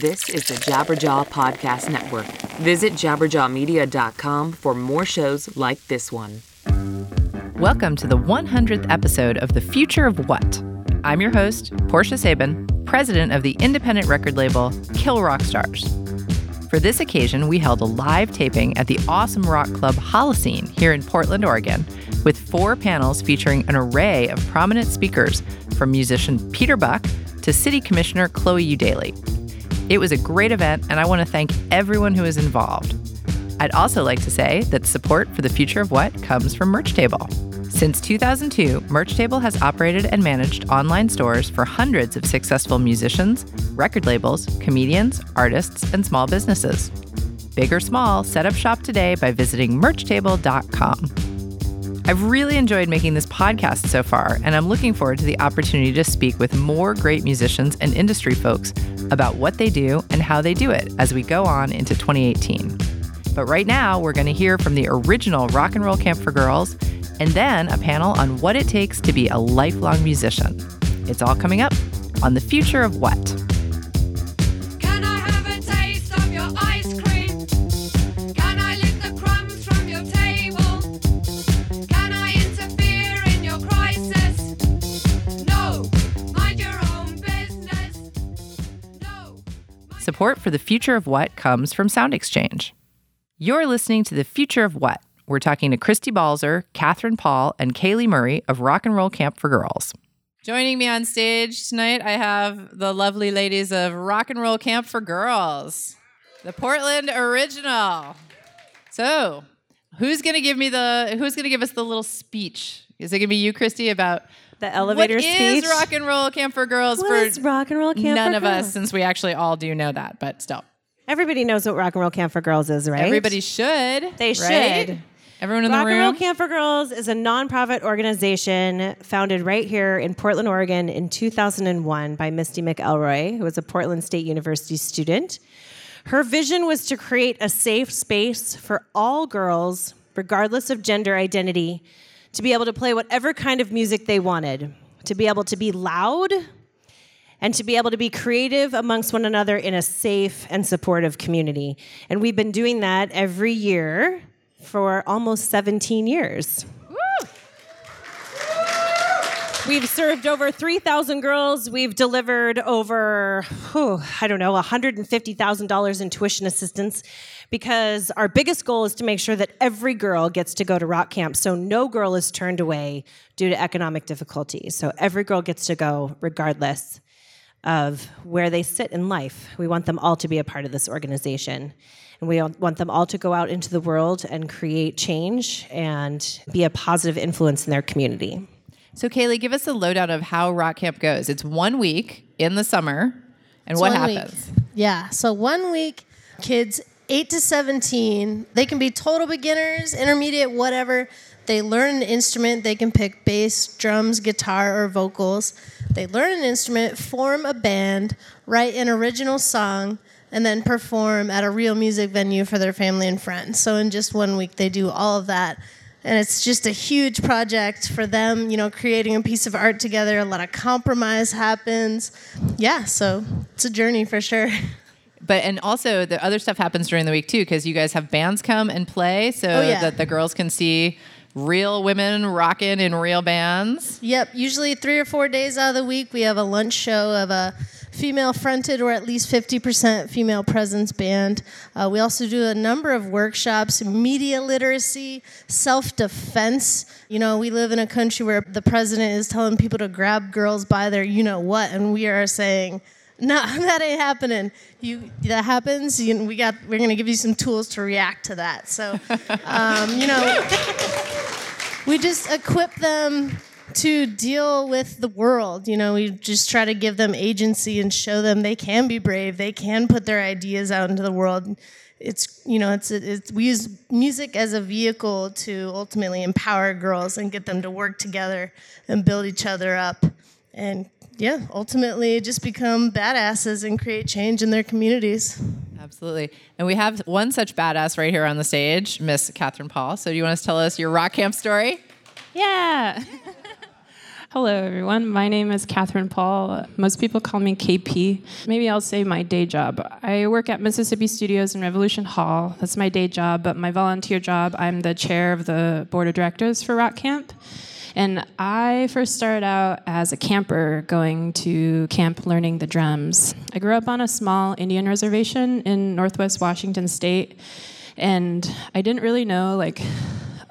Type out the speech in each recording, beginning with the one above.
This is the Jabberjaw Podcast Network. Visit jabberjawmedia.com for more shows like this one. Welcome to the 100th episode of The Future of What. I'm your host, Portia Sabin, president of the independent record label Kill Rock Stars. For this occasion, we held a live taping at the awesome rock club Holocene here in Portland, Oregon, with four panels featuring an array of prominent speakers from musician Peter Buck to City Commissioner Chloe Eudaly. It was a great event, and I want to thank everyone who was involved. I'd also like to say that support for the future of what comes from Merch Table. Since 2002, Merch Table has operated and managed online stores for hundreds of successful musicians, record labels, comedians, artists, and small businesses. Big or small, set up shop today by visiting merchtable.com. I've really enjoyed making this podcast so far, and I'm looking forward to the opportunity to speak with more great musicians and industry folks about what they do and how they do it as we go on into 2018. But right now, we're going to hear from the original Rock and Roll Camp for Girls and then a panel on what it takes to be a lifelong musician. It's all coming up on The Future of What. Support for The Future of What comes from Sound Exchange. You're listening to The Future of What. We're talking to Kristi Balzer, Katherine Paul, and Caley Murray of Rock and Roll Camp for Girls. Joining me on stage tonight, I have the lovely ladies of Rock and Roll Camp for Girls, the Portland original. So, who's gonna give me the? Who's gonna give us the little speech? Is it gonna be you, Kristi, about The elevator what speech. is Rock and Roll Camp for Girls? What for is Rock and Roll Camp none for of us, since we actually all do know that, but still, Everybody knows what Rock and Roll Camp for Girls is, right? everybody should. They right? should. Everyone in Rock the room. Rock and Roll. Camp for Girls is a nonprofit organization founded right here in Portland, Oregon in 2001 by Misty McElroy, who was a Portland State University student. Her vision was to create a safe space for all girls, regardless of gender identity, to be able to play whatever kind of music they wanted, to be able to be loud, and to be able to be creative amongst one another in a safe and supportive community. And we've been doing that every year for almost 17 years. We've served over 3,000 girls. We've delivered over, oh, I don't know, $150,000 in tuition assistance because our biggest goal is to make sure that every girl gets to go to rock camp so no girl is turned away due to economic difficulties. So every girl gets to go regardless of where they sit in life. We want them all to be a part of this organization. And we want them all to go out into the world and create change and be a positive influence in their community. So, Caley, give us a lowdown of how Rock Camp goes. It's one week in the summer, and It's what one week. happens? Yeah. So one week, kids 8 to 17, they can be total beginners, intermediate, whatever. They learn an instrument. They can pick bass, drums, guitar, or vocals. They learn an instrument, form a band, write an original song, and then perform at a real music venue for their family and friends. So in just one week, they do all of that. And it's just a huge project for them, you know, creating a piece of art together. A lot of compromise happens. Yeah, so it's a journey for sure. But and also the other stuff happens during the week too, because you guys have bands come and play, so Oh, yeah. that the girls can see real women rocking in real bands. Yep, usually three or four days out of the week, we have a lunch show of a female fronted or at least 50% female presence band. Uh, we also do a number of workshops media literacy, self defense. You know, we live in a country where the president is telling people to grab girls by their you know what, and we are saying, no, that ain't happening. You that happens. You, we got. We're gonna give you some tools to react to that. So, um, you know, we just equip them to deal with the world. You know, we just try to give them agency and show them they can be brave. They can put their ideas out into the world. It's you know, it's it's we use music as a vehicle to ultimately empower girls and get them to work together and build each other up. And yeah, ultimately just become badasses and create change in their communities. Absolutely. And we have one such badass right here on the stage, Miss Katherine Paul. So do you want to tell us your rock camp story? Yeah. Hello, everyone. My name is Katherine Paul. Most people call me KP. Maybe I'll say my day job. I work at Mississippi Studios in Revolution Hall. That's my day job, but my volunteer job, I'm the chair of the board of directors for Rock Camp. And I first started out as a camper going to camp learning the drums. I grew up on a small Indian reservation in northwest Washington state, and I didn't really know, like,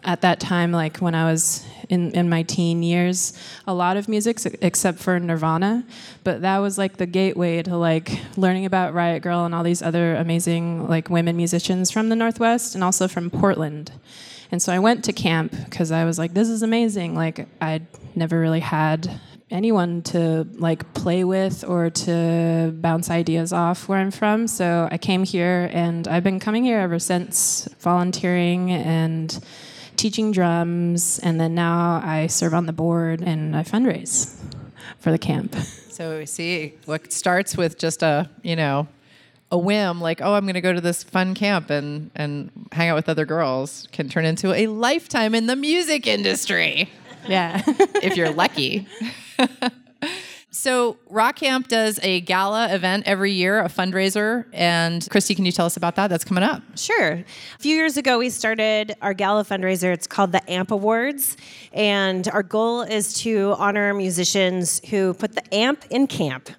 at that time, like when I was in, in my teen years, a lot of music except for Nirvana. But that was like the gateway to like learning about Riot Grrrl and all these other amazing like women musicians from the Northwest and also from Portland. And so I went to camp because I was like, this is amazing. Like I'd never really had anyone to like play with or to bounce ideas off where I'm from. So I came here and I've been coming here ever since, volunteering and teaching drums. And then now I serve on the board and I fundraise for the camp. So we see, what starts with just a you know a whim, like oh, I'm going to go to this fun camp and and hang out with other girls, can turn into a lifetime in the music industry Yeah. if you're lucky. so Rock Camp does a gala event every year, a fundraiser, and Kristi, can you tell us about that? That's coming up. Sure. A few years ago, we started our gala fundraiser. It's called the AMP Awards. And our goal is to honor musicians who put the AMP in camp.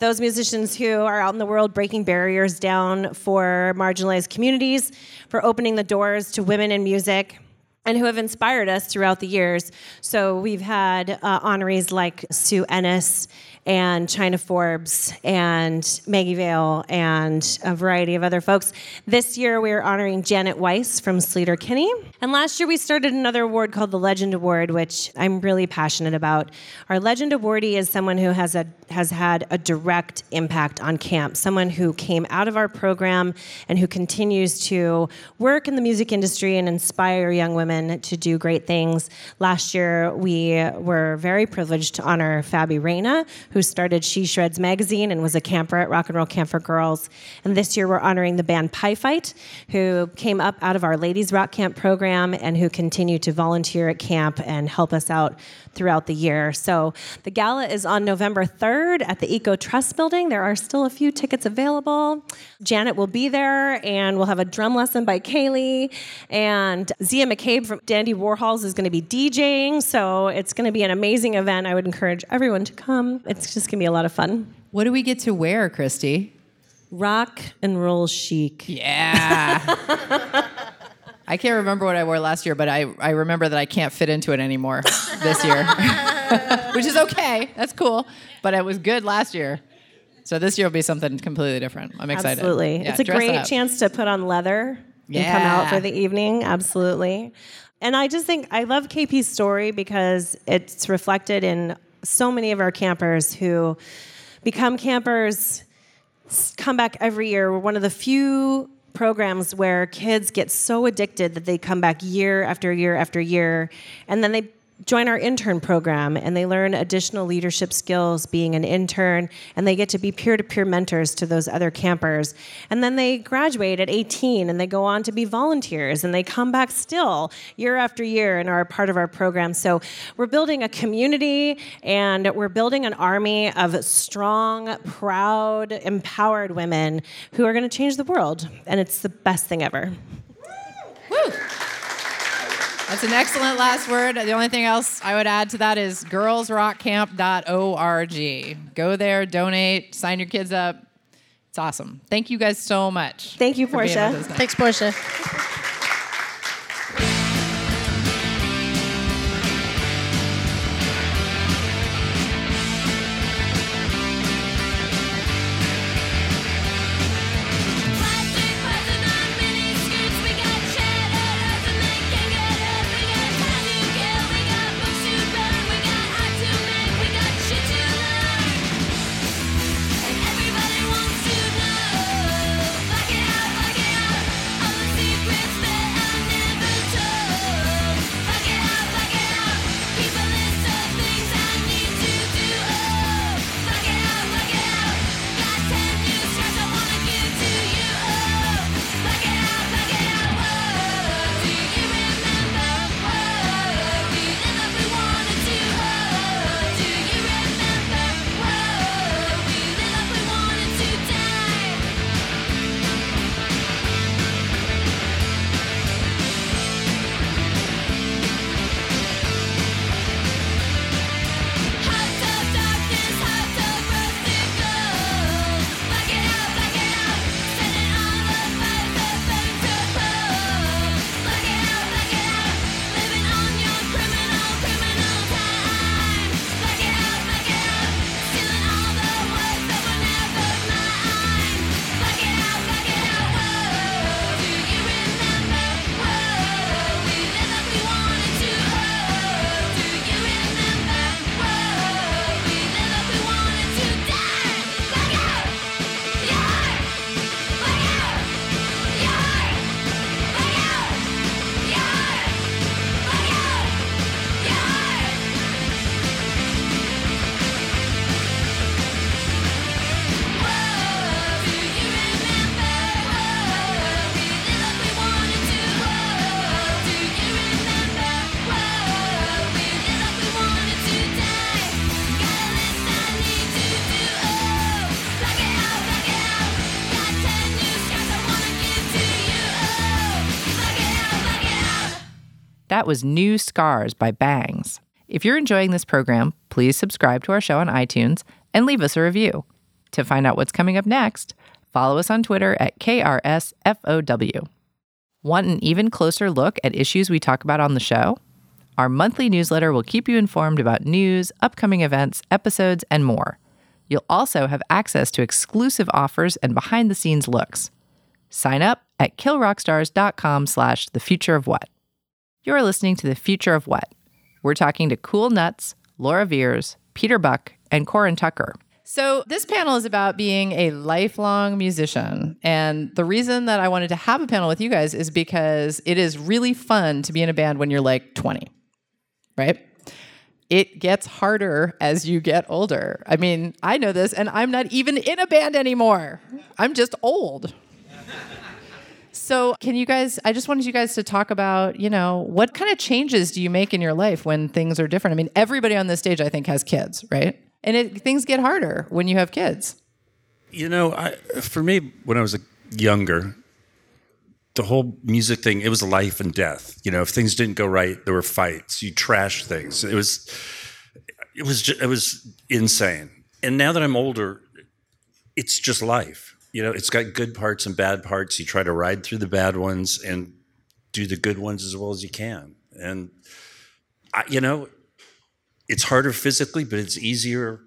Those musicians who are out in the world breaking barriers down for marginalized communities, for opening the doors to women in music and who have inspired us throughout the years. So we've had uh, honorees like Sue Ennis and China Forbes and Maggie Vail and a variety of other folks. This year we're honoring Janet Weiss from Sleater Kinney. And last year we started another award called the Legend Award, which I'm really passionate about. Our Legend Awardee is someone who has a has had a direct impact on camp, someone who came out of our program and who continues to work in the music industry and inspire young women to do great things. Last year, we were very privileged to honor Fabi Reyna, who started She Shreds magazine and was a camper at Rock and Roll Camp for Girls. And this year, we're honoring the band Pie Fight, who came up out of our Ladies Rock Camp program and who continue to volunteer at camp and help us out throughout the year. So the gala is on November 3rd at the Ecotrust Building. There are still a few tickets available. Janet will be there, and we'll have a drum lesson by Caley. And Zia McCabe from Dandy Warhols is going to be DJing. So it's going to be an amazing event. I would encourage everyone to come. It's just going to be a lot of fun. What do we get to wear, Kristi? Rock and roll chic. Yeah. I can't remember what I wore last year, but I, I remember that I can't fit into it anymore this year, which is okay. That's cool. But it was good last year. So this year will be something completely different. I'm excited. Absolutely. Yeah, it's a great chance to put on leather and come out for the evening. Absolutely. And I just think I love KP's story because it's reflected in so many of our campers who become campers, come back every year. We're one of the few programs where kids get so addicted that they come back year after year after year, and then they join our intern program and they learn additional leadership skills being an intern and they get to be peer-to-peer mentors to those other campers. And then they graduate at 18 and they go on to be volunteers and they come back still year after year and are a part of our program. So we're building a community and we're building an army of strong proud empowered women who are going to change the world and it's the best thing ever That's an excellent last word. The only thing else I would add to that is girlsrockcamp.org. Go there, donate, sign your kids up. It's awesome. Thank you guys so much. Thank you, for being Portia. with us tonight. Thanks, Portia. That was New Scars by Bangs. If you're enjoying this program, please subscribe to our show on iTunes and leave us a review. To find out what's coming up next, follow us on Twitter at KRSFOW. Want an even closer look at issues we talk about on the show? Our monthly newsletter will keep you informed about news, upcoming events, episodes, and more. You'll also have access to exclusive offers and behind-the-scenes looks. Sign up at killrockstars.com slash the future of what. You're listening to The Future of What. We're talking to Cool Nutz, Laura Veirs, Peter Buck, and Corin Tucker. So, this panel is about being a lifelong musician. And the reason that I wanted to have a panel with you guys is because it is really fun to be in a band when you're like 20, right? It gets harder as you get older. I mean, I know this, and I'm not even in a band anymore. I'm just old. So, can you guys? I just wanted you guys to talk about, you know, what kind of changes do you make in your life when things are different? I mean, everybody on this stage, I think, has kids, right? And it, things get harder when you have kids. You know, I, for me, when I was younger, the whole music thing, it was life and death. You know, if things didn't go right, there were fights. You trash things. It was, it was, ju- it was insane. And now that I'm older, it's just life. You know, it's got good parts and bad parts. You try to ride through the bad ones and do the good ones as well as you can. And, I, you know, it's harder physically, but it's easier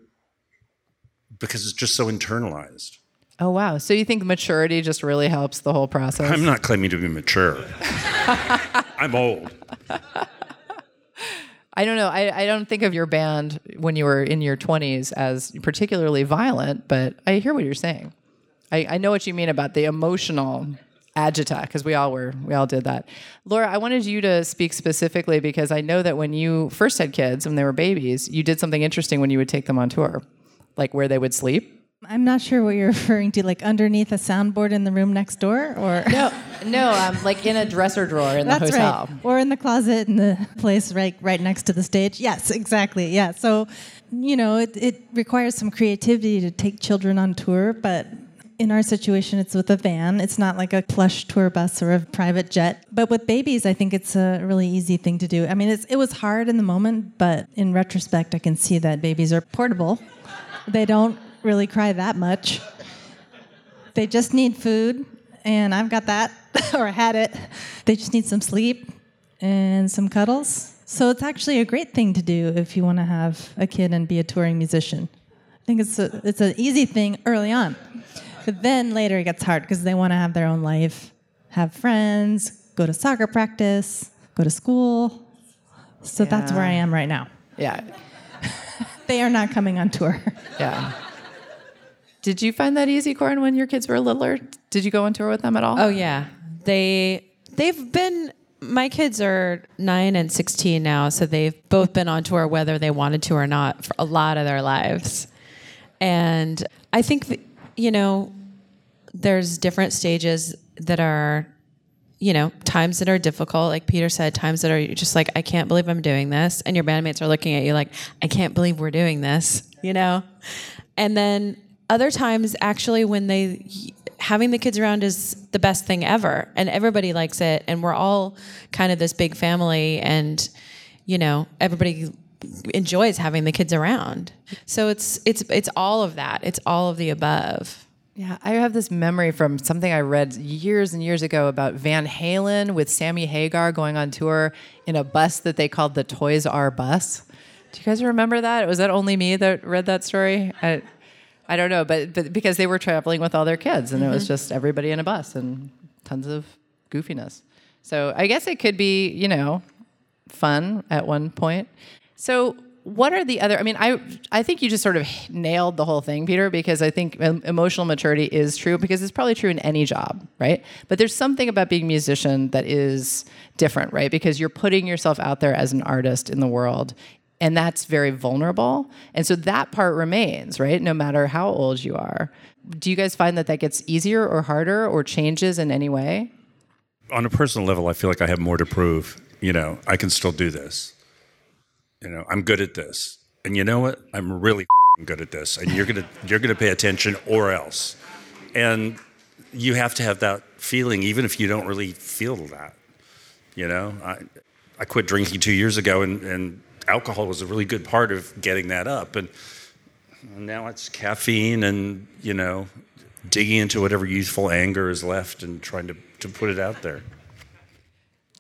because it's just so internalized. Oh wow! So you think maturity just really helps the whole process? I'm not claiming to be mature. I'm old. I don't know. I, I don't think of your band when you were in your 20s as particularly violent, but I hear what you're saying. I, I know what you mean about the emotional agita because we all were we all did that. Laura, I wanted you to speak specifically because I know that when you first had kids when they were babies, you did something interesting when you would take them on tour, like where they would sleep. I'm not sure what you're referring to, like underneath a soundboard in the room next door, or No, no, um, like in a dresser drawer in the that's hotel. right, or in the closet in the place right right next to the stage. Yes, exactly. Yeah. So, you know, it, it requires some creativity to take children on tour, but in our situation, it's with a van. It's not like a plush tour bus or a private jet. But with babies, I think it's a really easy thing to do. I mean, it was hard in the moment, but in retrospect, I can see that babies are portable. They don't really cry that much. They just need food, and I've got that, or had it. They just need some sleep and some cuddles. So it's actually a great thing to do if you want to have a kid and be a touring musician. I think it's a, it's an easy thing early on, but then later it gets hard because they want to have their own life, have friends, go to soccer practice, go to school. So that's where I am right now. Yeah, They are not coming on tour. yeah. Did you find that easy, Corin, when your kids were littler? Did you go on tour with them at all? Oh yeah, they they've been. My kids are nine and sixteen now, so they've both been on tour whether they wanted to or not for a lot of their lives. And I think that, you know, there's different stages that are, you know, times that are difficult. Like Peter said, times that are just like, I can't believe I'm doing this, and your bandmates are looking at you like, I can't believe we're doing this. You know, and then other times actually when they having the kids around is the best thing ever and everybody likes it and we're all kind of this big family and you know everybody enjoys having the kids around so it's it's it's all of that it's all of the above Yeah, I have this memory from something I read years and years ago about Van Halen with Sammy Hagar going on tour in a bus that they called the Toys R Bus. Do you guys remember that? Was that only me that read that story? I, I don't know, but, but because they were traveling with all their kids and it was mm-hmm. just everybody in a bus and tons of goofiness. So I guess it could be, you know, fun at one point. So what are the other I mean I I think you just sort of nailed the whole thing Peter because I think emotional maturity is true because it's probably true in any job, right? But there's something about being a musician that is different, right? Because you're putting yourself out there as an artist in the world and that's very vulnerable. And so that part remains, right? No matter how old you are. Do you guys find that that gets easier or harder or changes in any way? On a personal level, I feel like I have more to prove. You know, I can still do this. You know, I'm good at this. And you know what? I'm really good at this. And you're gonna you're gonna pay attention or else. And you have to have that feeling, even if you don't really feel that. You know, I, I quit drinking two years ago, and, and alcohol was a really good part of getting that up. And now it's caffeine and, you know, digging into whatever youthful anger is left and trying to, to put it out there.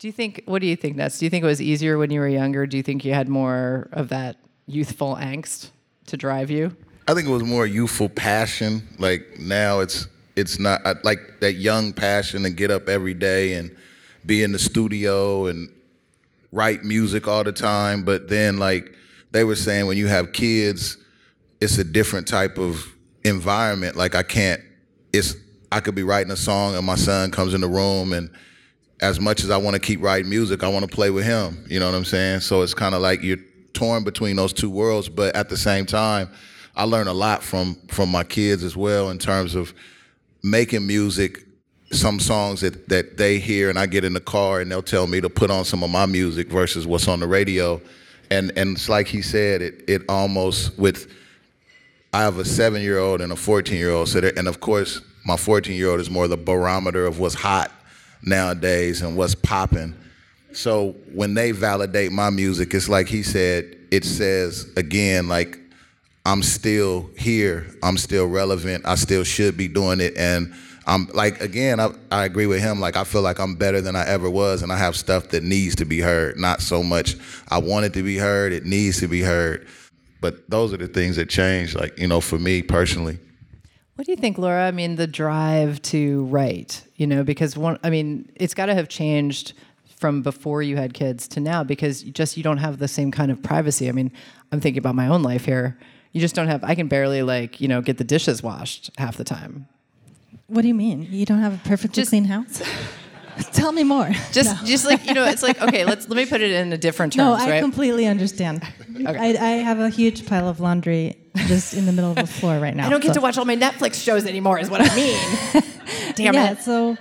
Do you think? What do you think, Ness? Do you think it was easier when you were younger? Do you think you had more of that youthful angst to drive you? I think it was more youthful passion. Like now, it's it's not I, like that young passion to get up every day and be in the studio and write music all the time. But then, like they were saying, when you have kids, it's a different type of environment. Like I can't. It's I could be writing a song and my son comes in the room and as much as I want to keep writing music, I want to play with him. You know what I'm saying? So it's kind of like you're torn between those two worlds, but at the same time, I learn a lot from from my kids as well in terms of making music. Some songs that that they hear, and I get in the car and they'll tell me to put on some of my music versus what's on the radio, and and it's like he said, it it almost with. I have a seven year old and a 14 year old, so and of course, my 14 year old is more the barometer of what's hot nowadays and what's popping. So when they validate my music, it's like he said, it says again, like, I'm still here, I'm still relevant, I still should be doing it. And I'm like, again, I, I agree with him. Like, I feel like I'm better than I ever was, and I have stuff that needs to be heard. Not so much I want it to be heard, it needs to be heard. But those are the things that change, like, you know, for me personally. What do you think, Laura? I mean, the drive to write, you know, because one, I mean, it's got to have changed from before you had kids to now because you just you don't have the same kind of privacy. I mean, I'm thinking about my own life here. You just don't have. I can barely like you know get the dishes washed half the time. What do you mean? You don't have a perfectly Just- clean house? Tell me more. Just just like you know, it's like okay, let's let me put it in a different term. No, I right? completely understand. I, I have a huge pile of laundry just in the middle of the floor right now. I don't get so- to watch all my Netflix shows anymore, is what I mean. Damn yeah, it. so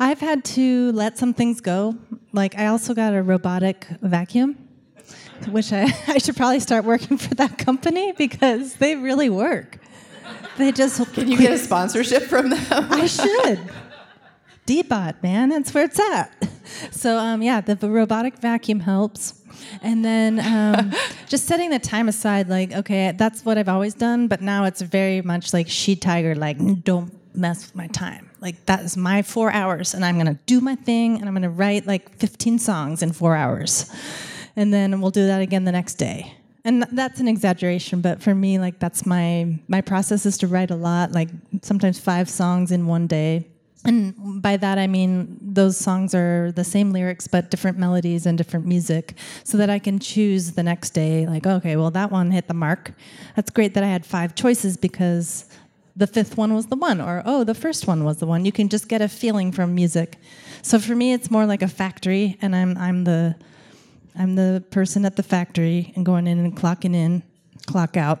I've had to let some things go. Like I also got a robotic vacuum, which I, I should probably start working for that company because they really work. They just Can you get a sponsorship from them? I should. Deebot, man, that's where it's at. So um, yeah, the robotic vacuum helps. And then um, just setting the time aside, like, okay, that's what I've always done, but now it's very much like she tiger, like, don't mess with my time. Like, that is my four hours, and I'm gonna do my thing, and I'm gonna write like 15 songs in four hours. And then we'll do that again the next day. And that's an exaggeration, but for me, like, that's my my process is to write a lot, like sometimes five songs in one day. And by that I mean those songs are the same lyrics but different melodies and different music so that I can choose the next day like okay well that one hit the mark. That's great that I had five choices because the fifth one was the one or oh the first one was the one. You can just get a feeling from music. So for me it's more like a factory and I'm I'm the I'm the person at the factory and going in and clocking in, clock out.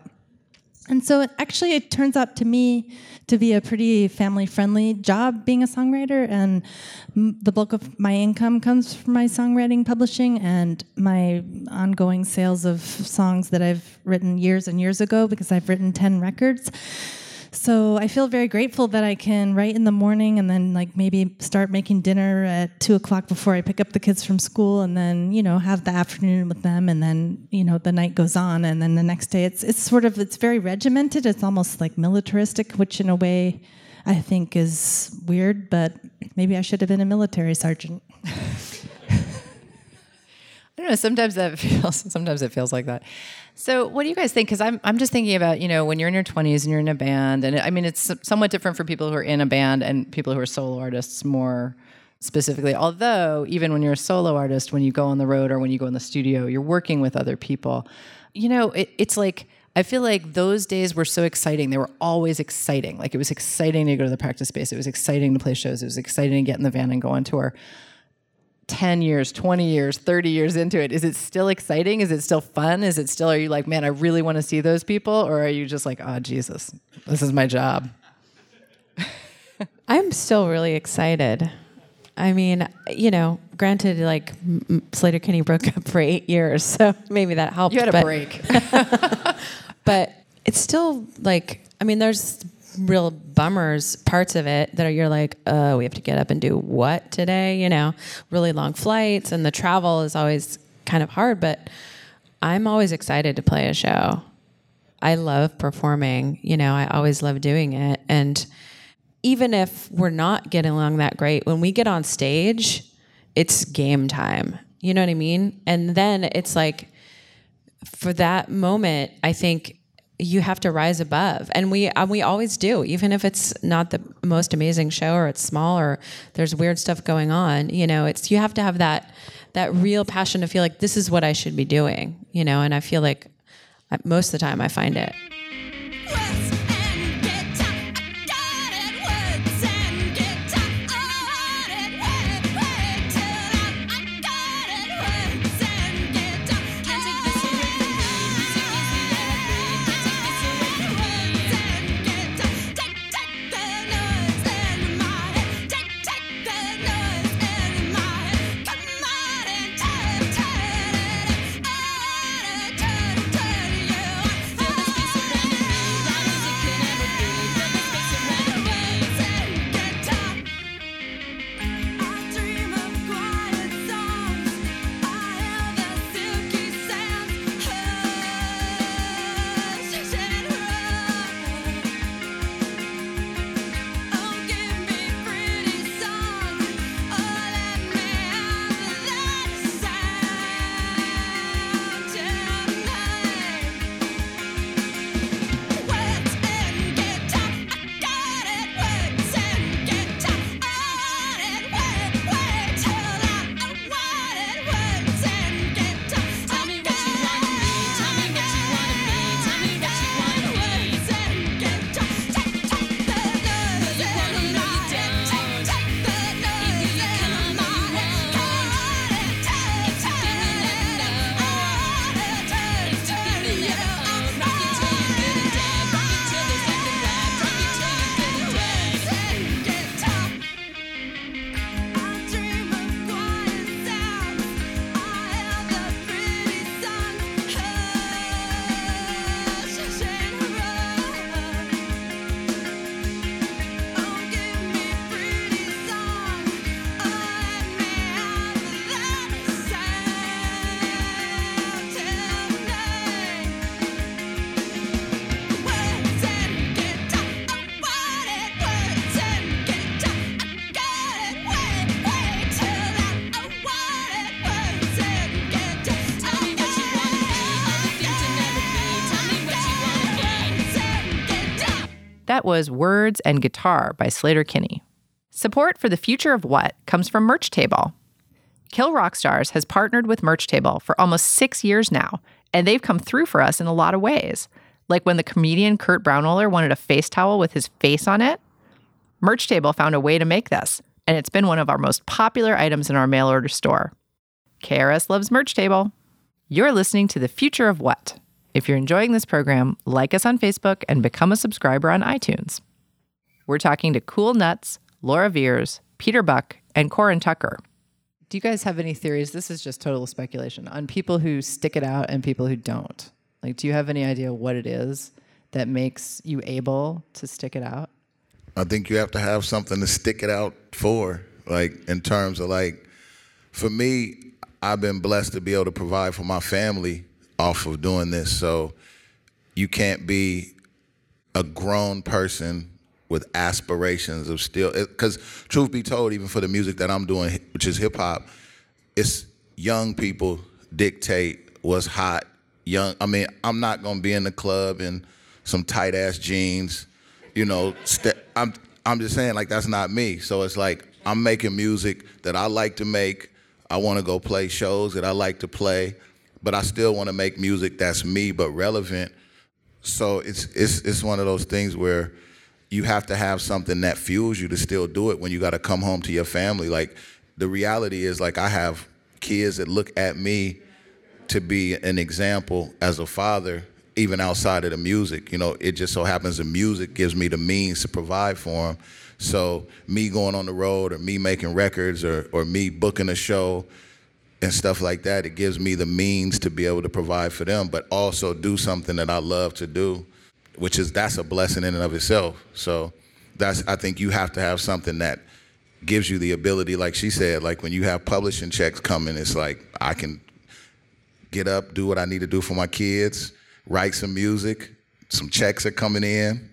And so it, actually, it turns out to me to be a pretty family friendly job being a songwriter. And m- the bulk of my income comes from my songwriting publishing and my ongoing sales of songs that I've written years and years ago because I've written 10 records. So I feel very grateful that I can write in the morning and then like maybe start making dinner at two o'clock before I pick up the kids from school and then you know have the afternoon with them and then you know the night goes on and then the next day it's it's sort of it's very regimented. It's almost like militaristic, which in a way I think is weird, but maybe I should have been a military sergeant. I don't know. Sometimes that feels. Sometimes it feels like that. So, what do you guys think? Because I'm, I'm just thinking about you know when you're in your 20s and you're in a band, and I mean it's somewhat different for people who are in a band and people who are solo artists more specifically. Although even when you're a solo artist, when you go on the road or when you go in the studio, you're working with other people. You know, it, it's like I feel like those days were so exciting. They were always exciting. Like it was exciting to go to the practice space. It was exciting to play shows. It was exciting to get in the van and go on tour. 10 years, 20 years, 30 years into it, is it still exciting? Is it still fun? Is it still, are you like, man, I really want to see those people? Or are you just like, oh, Jesus, this is my job? I'm still really excited. I mean, you know, granted, like Sleater Kinney broke up for eight years, so maybe that helped. You had a but, break. but it's still like, I mean, there's real bummers parts of it that are you're like, oh, we have to get up and do what today? You know, really long flights and the travel is always kind of hard, but I'm always excited to play a show. I love performing, you know, I always love doing it. And even if we're not getting along that great, when we get on stage, it's game time. You know what I mean? And then it's like, for that moment, I think you have to rise above, and we and we always do, even if it's not the most amazing show or it's small or there's weird stuff going on. You know, it's you have to have that that real passion to feel like this is what I should be doing. You know, and I feel like uh, most of the time I find it. Was Words and Guitar by Sleater Kinney. Support for the future of what comes from Merch Table. Kill Rock Stars has partnered with Merch Table for almost six years now, and they've come through for us in a lot of ways. Like when the comedian Kurt Braunohler wanted a face towel with his face on it. Merch Table found a way to make this, and it's been one of our most popular items in our mail order store. KRS loves Merch Table. You're listening to The Future of What? If you're enjoying this program, like us on Facebook and become a subscriber on iTunes. We're talking to Cool Nutz, Laura Veirs, Peter Buck, and Corin Tucker. Do you guys have any theories? This is just total speculation on people who stick it out and people who don't. Like, do you have any idea what it is that makes you able to stick it out? I think you have to have something to stick it out for. Like in terms of like, for me, I've been blessed to be able to provide for my family off of doing this. So you can't be a grown person with aspirations of still because truth be told even for the music that i'm doing which is hip-hop it's young people dictate what's hot. Young i mean i'm not to be in the club in some tight ass jeans you know st- i'm i'm just saying like that's not me. So it's like i'm making music that i like to make. I want to go play shows that i like to play but i still want to make music that's me but relevant so it's it's it's one of those things where you have to have something that fuels you to still do it when you got to come home to your family. Like the reality is like I have kids that look at me to be an example as a father even outside of the music. You know, it just so happens the music gives me the means to provide for them. So me going on the road or me making records or or me booking a show and stuff like that, it gives me the means to be able to provide for them, but also do something that I love to do which is that's a blessing in and of itself. So that's I think you have to have something that gives you the ability, like she said, like when you have publishing checks coming, it's like I can get up, do what I need to do for my kids, write some music, some checks are coming in,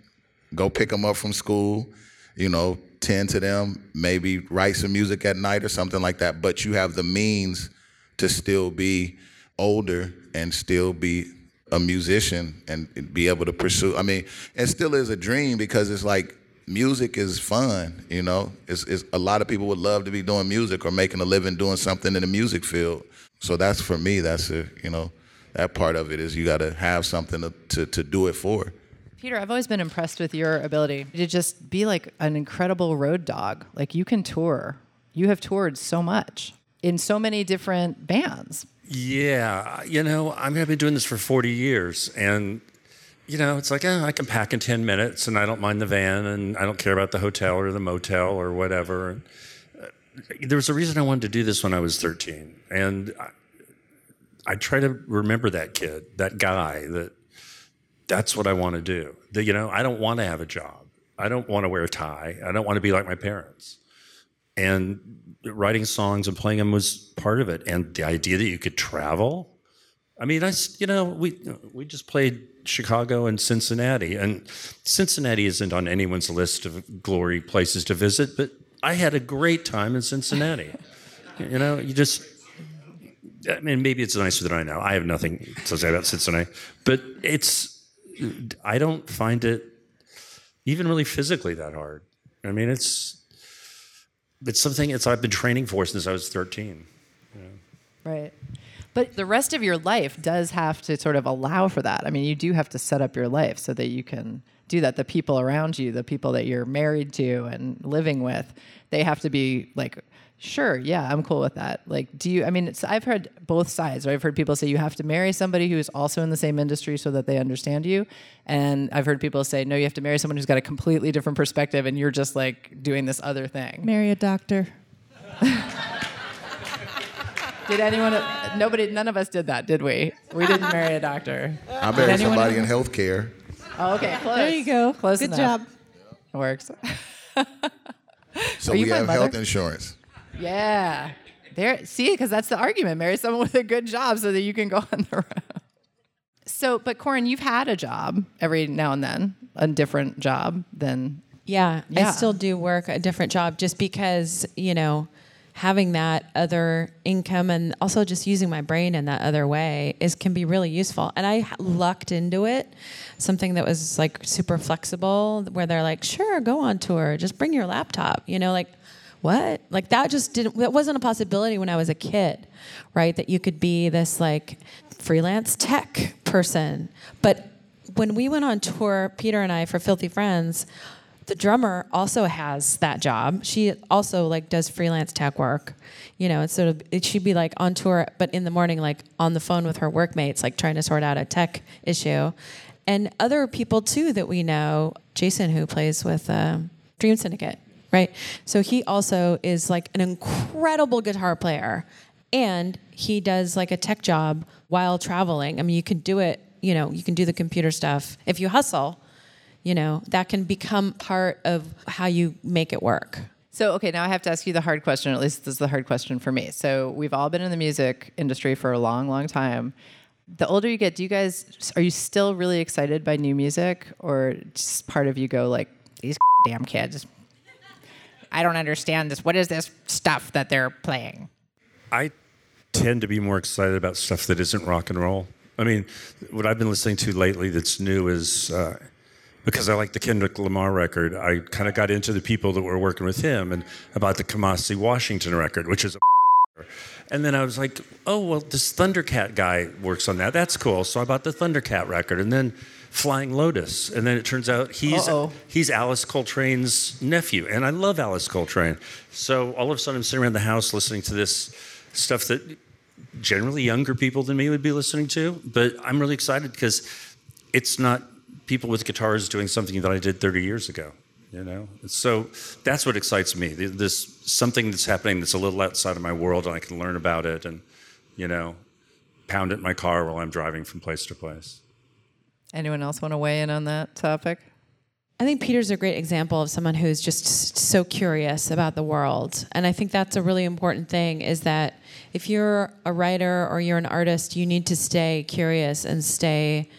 go pick them up from school, you know, tend to them, maybe write some music at night or something like that. But you have the means to still be older and still be a musician and be able to pursue. I mean, it still is a dream because it's like music is fun, you know. It's, it's a lot of people would love to be doing music or making a living doing something in the music field. So that's for me. That's a you know, that part of it is you got to have something to, to to do it for. Peter, I've always been impressed with your ability to just be like an incredible road dog. Like you can tour. You have toured so much in so many different bands. Yeah, you know, I mean, I've been doing this for 40 years, and you know, it's like eh, I can pack in 10 minutes, and I don't mind the van, and I don't care about the hotel or the motel or whatever. And, uh, there was a reason I wanted to do this when I was 13, and I, I try to remember that kid, that guy, that that's what I want to do. That you know, I don't want to have a job. I don't want to wear a tie. I don't want to be like my parents. And writing songs and playing them was part of it. And the idea that you could travel. I mean, I you know we we just played Chicago and Cincinnati, and Cincinnati isn't on anyone's list of glory places to visit, but I had a great time in Cincinnati. you know, you just. I mean, maybe it's nicer than I know. I have nothing to say about Cincinnati, but it's. I don't find it even really physically that hard. I mean, it's it's something it's I've been training for since I was 13. Right. But the rest of your life does have to sort of allow for that. I mean, you do have to set up your life so that you can do that. The people around you, the people that you're married to and living with, they have to be like, sure, yeah, I'm cool with that. Like, do you, I mean, it's, I've heard both sides. I've heard people say you have to marry somebody who's also in the same industry so that they understand you. And I've heard people say, no, you have to marry someone who's got a completely different perspective and you're just like doing this other thing. Marry a doctor. Did anyone, nobody, none of us did that, did we? We didn't marry a doctor. I married somebody else? in healthcare. Oh, okay, close. There you go. Close Good enough. job. Works. So Are we my have mother? health insurance. Yeah. There. See, because that's the argument. Marry someone with a good job so that you can go on the road. So, but Corin, you've had a job every now and then, a different job than. Yeah, Yeah. I still do work a different job just because, you know, having that other income and also just using my brain in that other way is can be really useful. And I lucked into it, something that was like super flexible where they're like, "Sure, go on tour. Just bring your laptop." You know, like what? Like that just didn't that wasn't a possibility when I was a kid, right? That you could be this like freelance tech person. But when we went on tour, Peter and I for Filthy Friends, the drummer also has that job. She also like does freelance tech work. You know, it's sort of it, she'd be like on tour, but in the morning, like on the phone with her workmates, like trying to sort out a tech issue. And other people too that we know, Jason, who plays with um, Dream Syndicate, right? So he also is like an incredible guitar player, and he does like a tech job while traveling. I mean, you can do it. You know, you can do the computer stuff if you hustle you know that can become part of how you make it work So, okay, now I have to ask you the hard question. At least this is the hard question for me. So, we've all been in the music industry for a long, long time. The older you get, do you guys are you still really excited by new music, or just part of you go like these damn kids? I don't understand this. What is this stuff that they're playing? I tend to be more excited about stuff that isn't rock and roll. I mean, what I've been listening to lately that's new is uh, because I like the Kendrick Lamar record. I kind of got into the people that were working with him and about the Kamasi Washington record, which is a and then I was like, oh, well, this Thundercat guy works on that. That's cool. So I bought the Thundercat record and then Flying Lotus. And then it turns out he's Uh-oh. he's Alice Coltrane's nephew. And I love Alice Coltrane. So all of a sudden I'm sitting around the house listening to this stuff that generally younger people than me would be listening to. But I'm really excited because it's not people with guitars doing something that I did 30 years ago. You know, so that's what excites me. Th- This something that's happening that's a little outside of my world, and I can learn about it, and you know, pound it in my car while I'm driving from place to place. Anyone else want to weigh in on that topic? I think Peter's a great example of someone who's just so curious about the world. And I think that's a really important thing is that if you're a writer or you're an artist, you need to stay curious and stay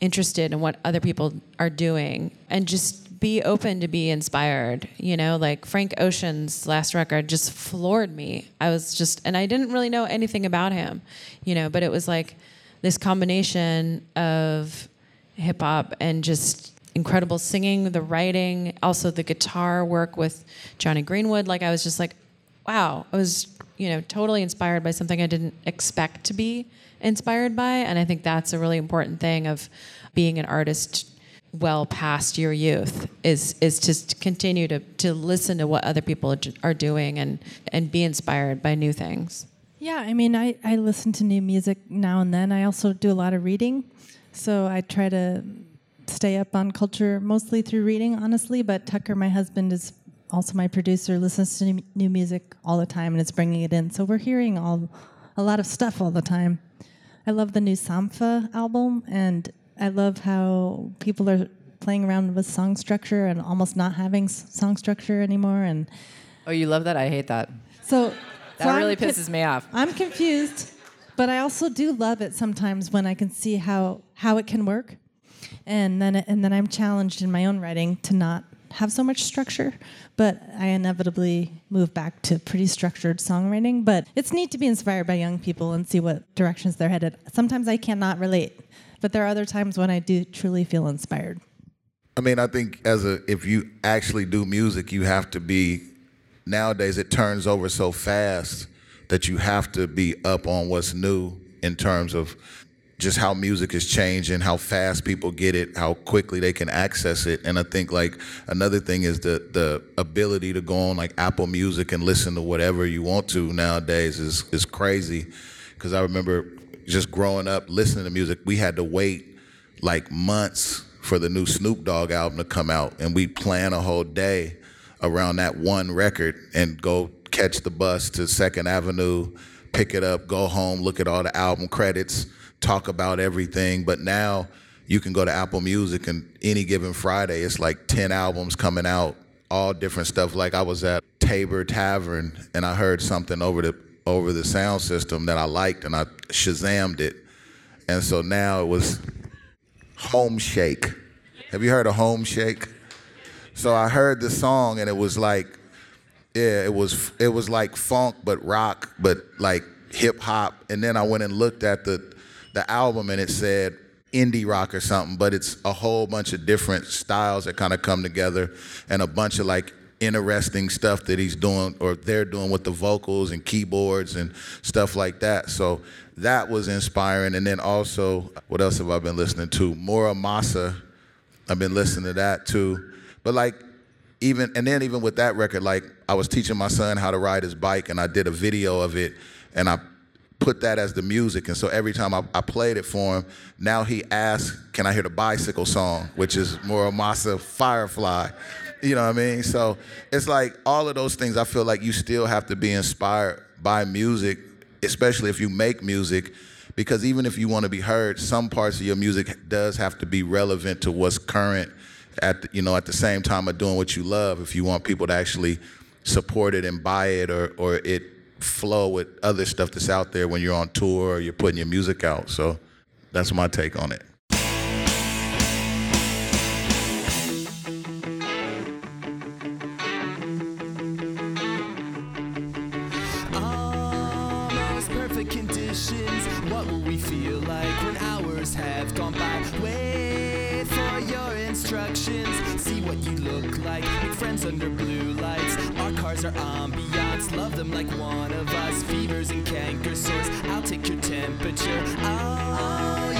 interested in what other people are doing and just be open to be inspired. You know, like Frank Ocean's last record just floored me. I was just, and I didn't really know anything about him, you know, but it was like this combination of hip hop and just incredible singing, the writing, also the guitar work with Jonny Greenwood. Like I was just like, wow, I was, you know, totally inspired by something I didn't expect to be inspired by. And I think that's a really important thing of being an artist well past your youth is is to continue to to listen to what other people are doing and and be inspired by new things. Yeah, I mean, I, I listen to new music now and then. I also do a lot of reading. So I try to stay up on culture mostly through reading, honestly. But Tucker, my husband, is also my producer, listens to new- music all the time and is bringing it in. So we're hearing all a lot of stuff all the time. I love the new Sampha album, and I love how people are playing around with song structure and almost not having song structure anymore. And Oh, you love that? I hate that. so That so I'm really con- pisses me off. I'm confused, but I also do love it sometimes when I can see how how it can work, and then and then I'm challenged in my own writing to not have so much structure, but I inevitably move back to pretty structured songwriting. But it's neat to be inspired by young people and see what directions they're headed. Sometimes I cannot relate, but there are other times when I do truly feel inspired. I mean, I think as a if you actually do music, you have to be nowadays it turns over so fast that you have to be up on what's new in terms of just how music is changing, how fast people get it, how quickly they can access it. And I think like another thing is the the ability to go on like Apple Music and listen to whatever you want to nowadays is is crazy. Cause I remember just growing up listening to music, we had to wait like months for the new Snoop Dogg album to come out, and we plan a whole day around that one record and go catch the bus to Second Avenue, pick it up, go home, look at all the album credits, talk about everything. But now you can go to Apple Music, and any given Friday, it's like ten albums coming out, all different stuff. Like I was at Tabor Tavern, and I heard something over the over the sound system that I liked, and I Shazammed it. And so now it was Homeshake. Have you heard of Homeshake? So I heard the song and it was like, yeah, it was it was like funk but rock but like hip hop. And then I went and looked at the the album and it said indie rock or something, but it's a whole bunch of different styles that kind of come together and a bunch of like interesting stuff that he's doing or they're doing with the vocals and keyboards and stuff like that. So that was inspiring. And then also, what else have I been listening to? Mura Masa. I've been listening to that too. But like even and then even with that record, like I was teaching my son how to ride his bike and I did a video of it and I put that as the music. And so every time I, I played it for him, now he asks, Can I hear the bicycle song? Which is Mura Masa Firefly. You know what I mean? So it's like all of those things I feel like you still have to be inspired by music, especially if you make music. Because even if you want to be heard, some parts of your music does have to be relevant to what's current at the, you know at the same time of doing what you love. If you want people to actually support it and buy it, or or it flow with other stuff that's out there when you're on tour or you're putting your music out. So that's my take on it. Conditions. What will we feel like when hours have gone by? Wait your instructions. See what you look like. Make friends under blue lights. Our cars are ambiance. Love them like one of us. Fevers and canker sores. I'll take your temperature. Oh,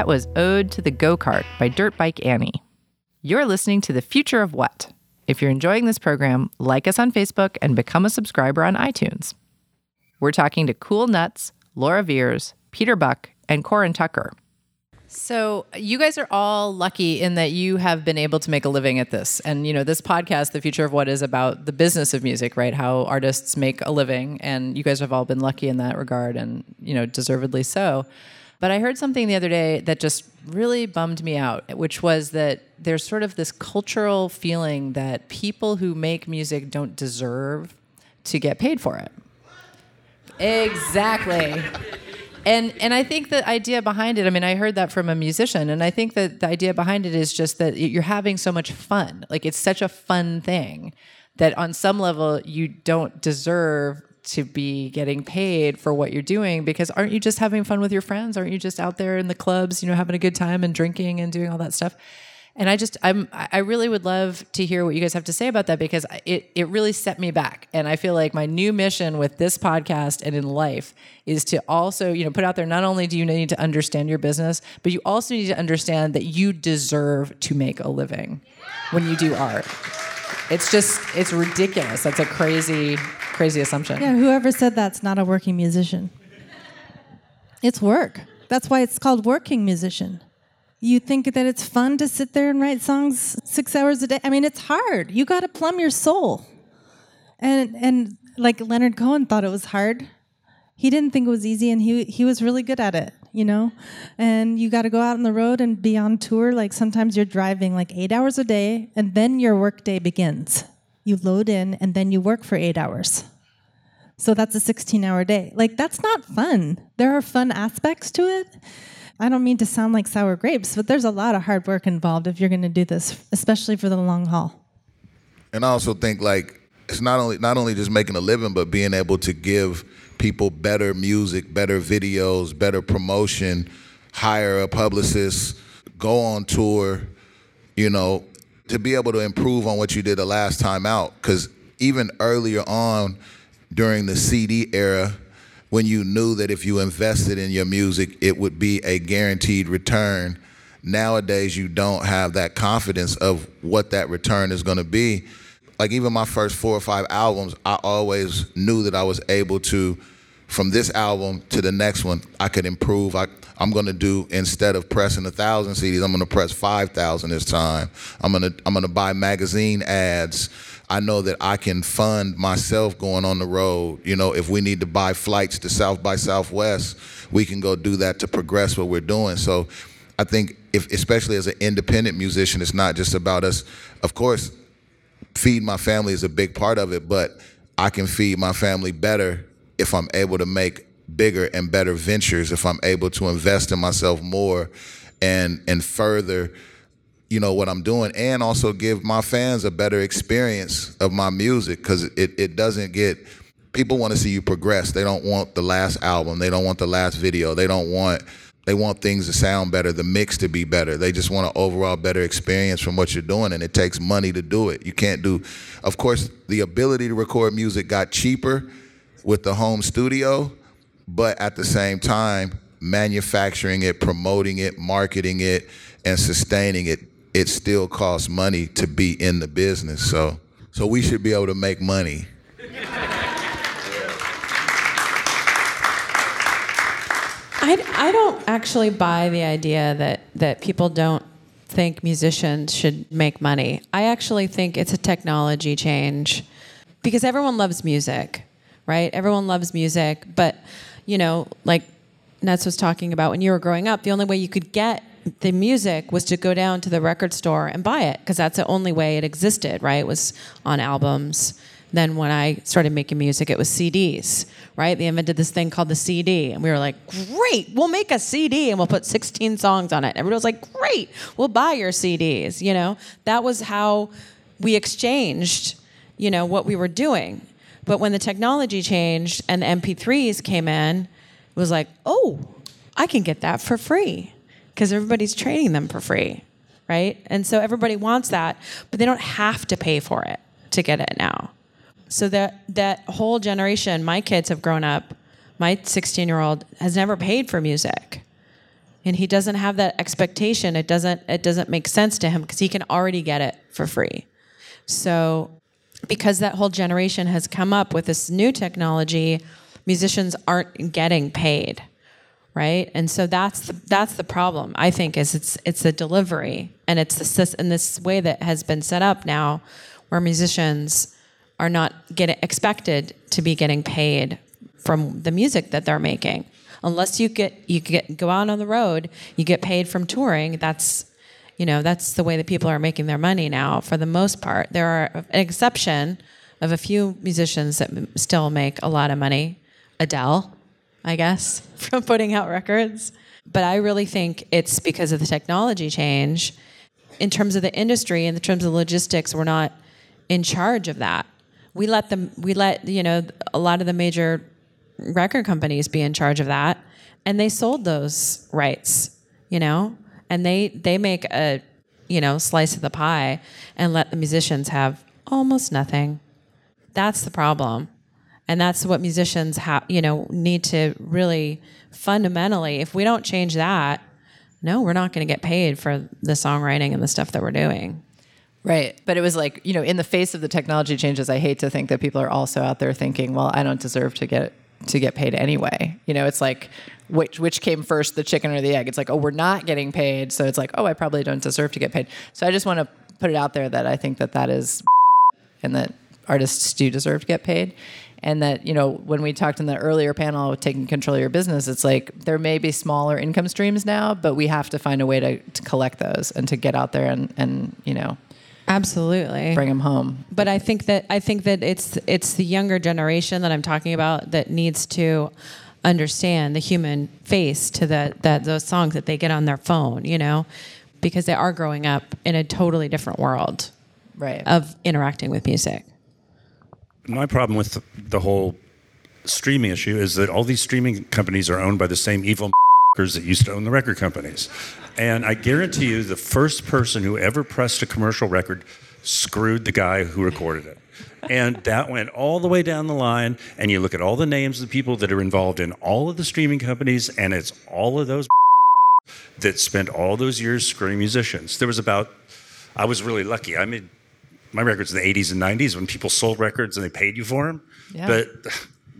That was Ode to the Go Kart by Dirt Bike Annie. You're listening to The Future of What. If you're enjoying this program, like us on Facebook and become a subscriber on iTunes. We're talking to Cool Nutz, Laura Veirs, Peter Buck, and Corin Tucker. So, you guys are all lucky in that you have been able to make a living at this. And, you know, this podcast, The Future of What, is about the business of music, right? How artists make a living. And you guys have all been lucky in that regard and, you know, deservedly so. But I heard something the other day that just really bummed me out, which was that there's sort of this cultural feeling that people who make music don't deserve to get paid for it. Exactly. And and I think the idea behind it, I mean, I heard that from a musician, and I think that the idea behind it is just that you're having so much fun. Like it's such a fun thing that on some level you don't deserve to be getting paid for what you're doing because aren't you just having fun with your friends? Aren't you just out there in the clubs, you know, having a good time and drinking and doing all that stuff? And I just I'm I really would love to hear what you guys have to say about that because it it really set me back. And I feel like my new mission with this podcast and in life is to also, you know, put out there not only do you need to understand your business, but you also need to understand that you deserve to make a living when you do art. It's just it's ridiculous. That's a crazy crazy assumption. Yeah, whoever said that's not a working musician. It's work. That's why it's called working musician. You think that it's fun to sit there and write songs six hours a day? I mean, it's hard. You got to plumb your soul. And and like Leonard Cohen thought it was hard. He didn't think it was easy, and he he was really good at it. You know, and you got to go out on the road and be on tour. Like sometimes you're driving like eight hours a day, and then your work day begins. You load in, and then you work for eight hours. So that's a 16 hour day. Like, that's not fun. There are fun aspects to it. I don't mean to sound like sour grapes, but there's a lot of hard work involved if you're going to do this, especially for the long haul. And I also think like it's not only not only just making a living, but being able to give people better music, better videos, better promotion, hire a publicist, go on tour, you know, to be able to improve on what you did the last time out. Because even earlier on during the CD era, when you knew that if you invested in your music, it would be a guaranteed return. Nowadays, you don't have that confidence of what that return is going to be. Like even my first four or five albums, I always knew that I was able to, from this album to the next one, I could improve. I, I'm to do instead of pressing a thousand CDs, I'm to press five thousand this time. I'm to I'm to buy magazine ads. I know that I can fund myself going on the road. You know, if we need to buy flights to South by Southwest, we can go do that to progress what we're doing. So I think if especially as an independent musician, it's not just about us. Of course, feed my family is a big part of it, but I can feed my family better if I'm able to make bigger and better ventures, if I'm able to invest in myself more and and further you know what I'm doing and also give my fans a better experience of my music because it, it doesn't get people want to see you progress. They don't want the last album. They don't want the last video. They don't want they want things to sound better the mix to be better they just want an overall better experience from what you're doing and it takes money to do it you can't do of course the ability to record music got cheaper with the home studio but at the same time manufacturing it promoting it marketing it and sustaining it it still costs money to be in the business. So, so we should be able to make money. I, I don't actually buy the idea that, that people don't think musicians should make money. I actually think it's a technology change because everyone loves music, right? Everyone loves music, but you know, like Nutz was talking about when you were growing up, the only way you could get the music was to go down to the record store and buy it because that's the only way it existed, right? It was on albums. Then when I started making music, it was CDs, right? They invented this thing called the CD, and we were like, "Great, we'll make a CD and we'll put 16 songs on it." Everybody was like, "Great, we'll buy your CDs." You know, that was how we exchanged, you know, what we were doing. But when the technology changed and the MP3s came in, it was like, "Oh, I can get that for free." because everybody's trading them for free, right? And so everybody wants that, but they don't have to pay for it to get it now. So that that whole generation, my kids have grown up. My 16 year old has never paid for music. and he doesn't have that expectation. It doesn't it doesn't make sense to him because he can already get it for free. So because that whole generation has come up with this new technology, musicians aren't getting paid, right? And so that's the, that's the problem. I think is it's it's the delivery and it's the in this way that has been set up now, where musicians are not getting expected to be getting paid from the music that they're making. Unless you get you get go out on the road, you get paid from touring. That's you know that's the way that people are making their money now. For the most part, there are an exception of a few musicians that still make a lot of money. Adele, I guess, from putting out records. But I really think it's because of the technology change. In terms of the industry, in terms of logistics, we're not in charge of that. We let them. We let you know a lot of the major record companies be in charge of that, and they sold those rights. You know, and they they make a you know slice of the pie and let the musicians have almost nothing. That's the problem and that's what musicians have you know need to really fundamentally if we don't change that no we're not going to get paid for the songwriting and the stuff that we're doing Right. But it was like, you know, in the face of the technology changes, I hate to think that people are also out there thinking, well, I don't deserve to get to get paid anyway. You know, it's like which which came first, the chicken or the egg? It's like, oh, we're not getting paid, so it's like, oh, I probably don't deserve to get paid. So I just want to put it out there that I think that that is and that artists do deserve to get paid. And that, you know, when we talked in the earlier panel taking control of your business, it's like there may be smaller income streams now, but we have to find a way to, to collect those and to get out there and, and, you know, absolutely bring them home. but i think that i think that it's it's the younger generation that i'm talking about that needs to understand the human face to that that those songs that they get on their phone you know because they are growing up in a totally different world Right. of interacting with music My problem with the, the whole streaming issue is that all these streaming companies are owned by the same evil that used to own the record companies. And I guarantee you, the first person who ever pressed a commercial record screwed the guy who recorded it. And that went all the way down the line. And you look at all the names of the people that are involved in all of the streaming companies, and it's all of those that spent all those years screwing musicians. There was about, I was really lucky. I made my records in the 80s and 90s when people sold records and they paid you for them. Yeah. But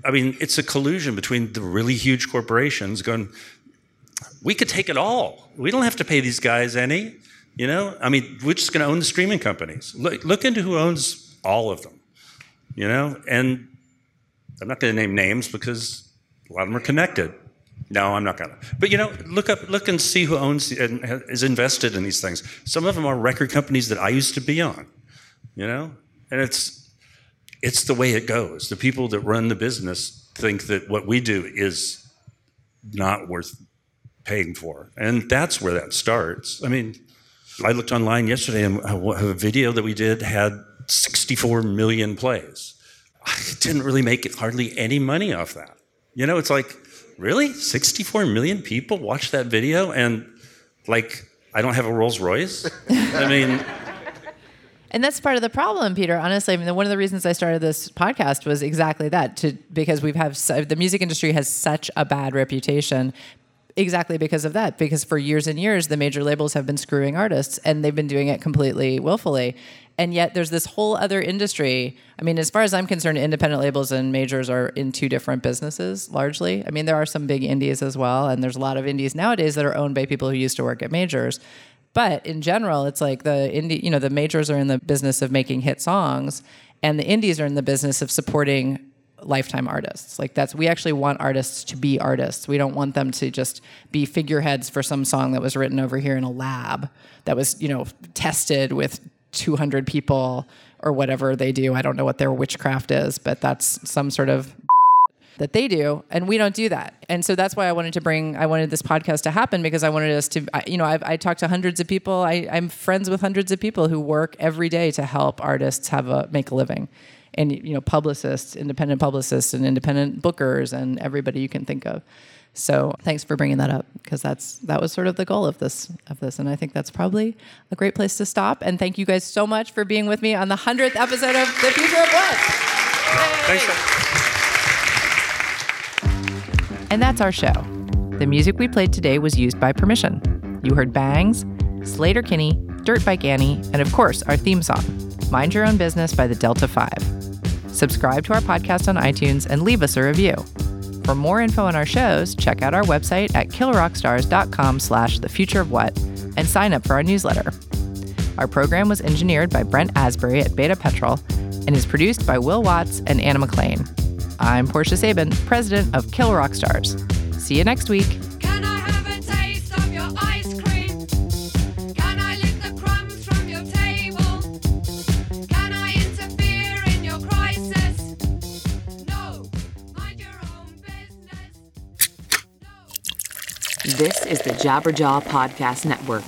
I mean, it's a collusion between the really huge corporations going, we could take it all. We don't have to pay these guys any. You know, I mean, we're just going to own the streaming companies. Look, look into who owns all of them. You know, and I'm not going to name names because a lot of them are connected. No, I'm not going to. But you know, look up, look and see who owns and is invested in these things. Some of them are record companies that I used to be on. You know, and it's it's the way it goes. The people that run the business think that what we do is not worth paying for, and that's where that starts. I mean, I looked online yesterday, and a video that we did had 64 million plays. I didn't really make hardly any money off that. You know, it's like, really? 64 million people watch that video and like I don't have a Rolls Royce? I mean, And that's part of the problem, Peter. Honestly, I mean, one of the reasons I started this podcast was exactly that, to because we've have so, the music industry has such a bad reputation. Exactly because of that. Because for years and years, the major labels have been screwing artists, and they've been doing it completely willfully. And yet, there's this whole other industry. I mean, as far as I'm concerned, independent labels and majors are in two different businesses largely. I mean, there are some big indies as well, and there's a lot of indies nowadays that are owned by people who used to work at majors. But in general, it's like the indie, you know, the majors are in the business of making hit songs, and the indies are in the business of supporting lifetime artists. Like that's we actually want artists to be artists. We don't want them to just be figureheads for some song that was written over here in a lab that was, you know, tested with 200 people or whatever they do. I don't know what their witchcraft is, but that's some sort of that they do and we don't do that and so that's why i wanted to bring i wanted this podcast to happen because i wanted us to you know I've, i talk to hundreds of people I, i'm friends with hundreds of people who work every day to help artists have a make a living and you know publicists independent publicists and independent bookers and everybody you can think of so thanks for bringing that up because that's that was sort of the goal of this of this and i think that's probably a great place to stop and thank you guys so much for being with me on the 100th episode of the future of what thanks. and that's our show. The music we played today was used by permission. You heard Bangs, Sleater Kinney, Dirt Bike Annie, and of course, our theme song, Mind Your Own Business by the Delta 5. Subscribe to our podcast on iTunes and leave us a review. For more info on our shows, check out our website at killrockstars.com slash the future of what and sign up for our newsletter. Our program was engineered by Brent Asbury at Beta Petrol and is produced by Will Watts and Anna McLean. I'm Portia Sabin, president of Kill Rock Stars. See you next week. Is the Jabberjaw Podcast Network.